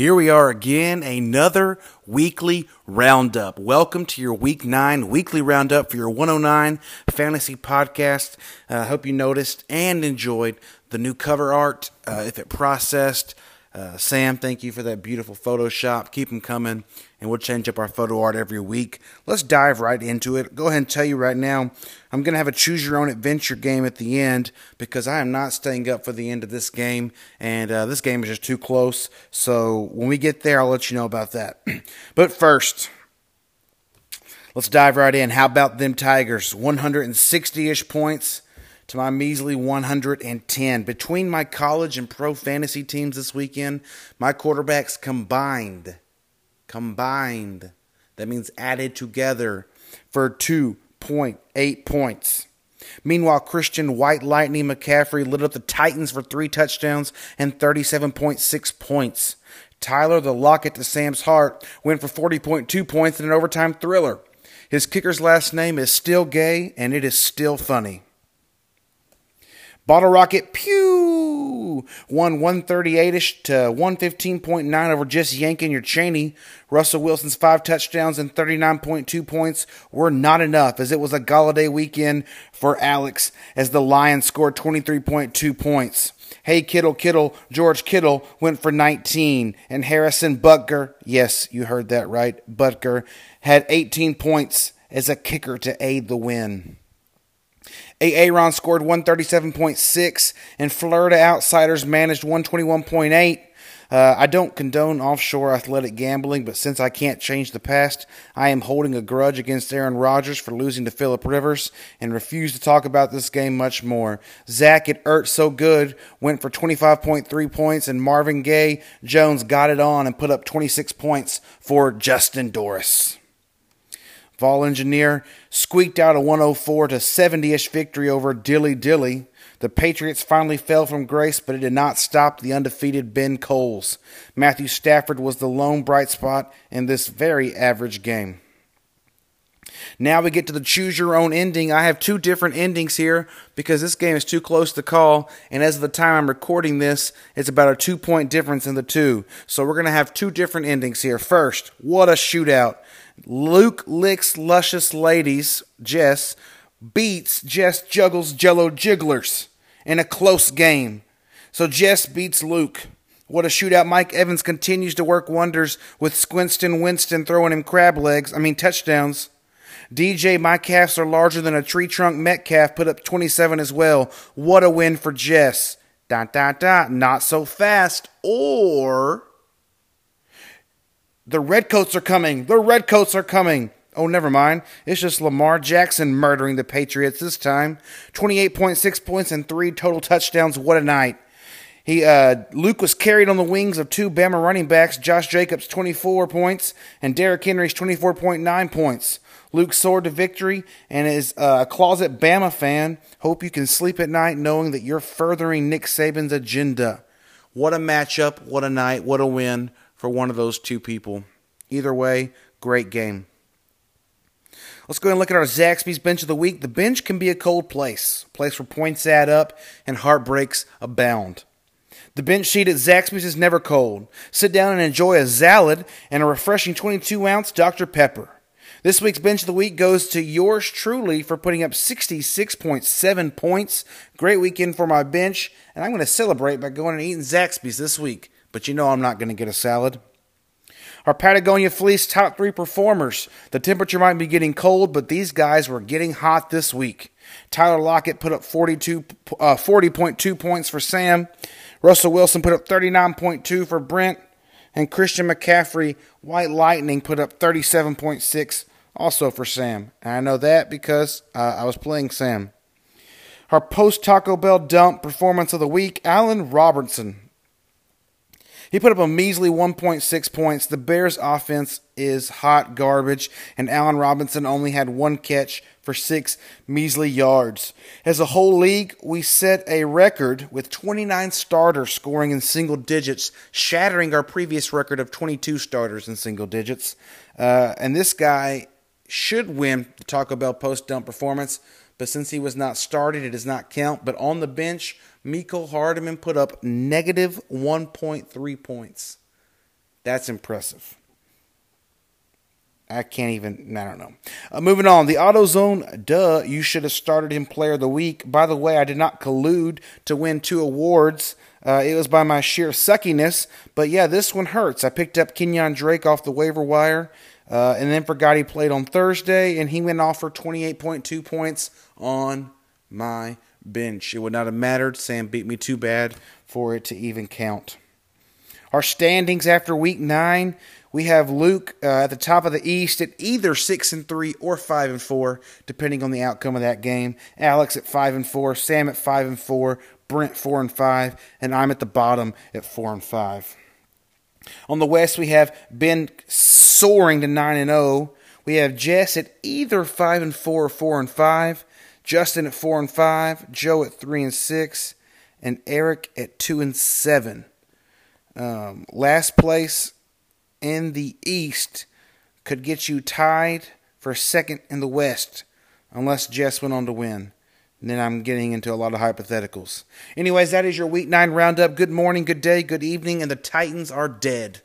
Here we are again, another weekly roundup. Welcome to your week nine weekly roundup for your 109 fantasy podcast. I uh, hope you noticed and enjoyed the new cover art. Uh, if it processed, uh, Sam, thank you for that beautiful Photoshop. Keep them coming, and we'll change up our photo art every week. Let's dive right into it. Go ahead and tell you right now, I'm going to have a choose your own adventure game at the end because I am not staying up for the end of this game, and uh, this game is just too close. So when we get there, I'll let you know about that. but first, let's dive right in. How about them Tigers? 160 ish points to my measly 110. Between my college and pro fantasy teams this weekend, my quarterbacks combined, combined, that means added together, for 2.8 points. Meanwhile, Christian White Lightning McCaffrey lit up the Titans for three touchdowns and 37.6 points. Tyler, the locket to Sam's heart, went for 40.2 points in an overtime thriller. His kicker's last name is still gay, and it is still funny. Bottle Rocket, pew, won 138ish to 115.9 over just yanking your Cheney. Russell Wilson's five touchdowns and 39.2 points were not enough, as it was a Golladay weekend for Alex, as the Lions scored 23.2 points. Hey Kittle, Kittle, George Kittle went for 19, and Harrison Butker, yes, you heard that right, Butker, had 18 points as a kicker to aid the win. Aaron scored 137.6, and Florida Outsiders managed 121.8. Uh, I don't condone offshore athletic gambling, but since I can't change the past, I am holding a grudge against Aaron Rodgers for losing to Philip Rivers and refuse to talk about this game much more. Zach, it hurt so good, went for 25.3 points, and Marvin Gaye Jones got it on and put up 26 points for Justin Doris. Vol Engineer squeaked out a 104 to 70 ish victory over Dilly Dilly. The Patriots finally fell from grace, but it did not stop the undefeated Ben Coles. Matthew Stafford was the lone bright spot in this very average game. Now we get to the choose your own ending. I have two different endings here because this game is too close to call, and as of the time I'm recording this, it's about a two point difference in the two. So we're going to have two different endings here. First, what a shootout. Luke licks luscious ladies, Jess, beats Jess juggles jello jigglers in a close game. So Jess beats Luke. What a shootout. Mike Evans continues to work wonders with Squinston Winston throwing him crab legs, I mean touchdowns. DJ, my calves are larger than a tree trunk Metcalf, put up 27 as well. What a win for Jess. Dot, dot, dot. Not so fast. Or the Redcoats are coming. The Redcoats are coming. Oh, never mind. It's just Lamar Jackson murdering the Patriots this time. 28.6 points and three total touchdowns. What a night. He uh, Luke was carried on the wings of two Bama running backs, Josh Jacobs 24 points and Derrick Henry's 24.9 points. Luke soared to victory and is a closet Bama fan. Hope you can sleep at night knowing that you're furthering Nick Saban's agenda. What a matchup, what a night, what a win for one of those two people. Either way, great game. Let's go ahead and look at our Zaxby's bench of the week. The bench can be a cold place, a place where points add up and heartbreaks abound. The bench seat at Zaxby's is never cold. Sit down and enjoy a salad and a refreshing 22 ounce Dr. Pepper. This week's bench of the week goes to yours truly for putting up 66.7 points. Great weekend for my bench, and I'm going to celebrate by going and eating Zaxby's this week but you know I'm not going to get a salad. Our Patagonia Fleece top three performers. The temperature might be getting cold, but these guys were getting hot this week. Tyler Lockett put up 42, uh, 40.2 points for Sam. Russell Wilson put up 39.2 for Brent. And Christian McCaffrey, White Lightning, put up 37.6 also for Sam. And I know that because uh, I was playing Sam. Our post Taco Bell dump performance of the week, Allen Robinson. He put up a measly 1.6 points. The Bears' offense is hot garbage, and Allen Robinson only had one catch for six measly yards. As a whole league, we set a record with 29 starters scoring in single digits, shattering our previous record of 22 starters in single digits. Uh, and this guy should win the Taco Bell post dump performance, but since he was not started, it does not count. But on the bench, Mecole Hardman put up negative 1.3 points. That's impressive. I can't even. I don't know. Uh, moving on, the AutoZone. Duh, you should have started him Player of the Week. By the way, I did not collude to win two awards. Uh, it was by my sheer suckiness. But yeah, this one hurts. I picked up Kenyan Drake off the waiver wire, uh, and then forgot he played on Thursday, and he went off for 28.2 points on my bench. It would not have mattered. Sam beat me too bad for it to even count. Our standings after week nine, we have Luke uh, at the top of the East at either six and three or five and four, depending on the outcome of that game. Alex at five and four, Sam at five and four, Brent four and five, and I'm at the bottom at four and five. On the West, we have Ben soaring to nine and zero. Oh. We have Jess at either five and four or four and five. Justin at four and five, Joe at three and six, and Eric at two and seven. Um, last place in the East could get you tied for second in the West, unless Jess went on to win. And then I'm getting into a lot of hypotheticals. Anyways, that is your Week 9 roundup. Good morning, good day, good evening, and the Titans are dead.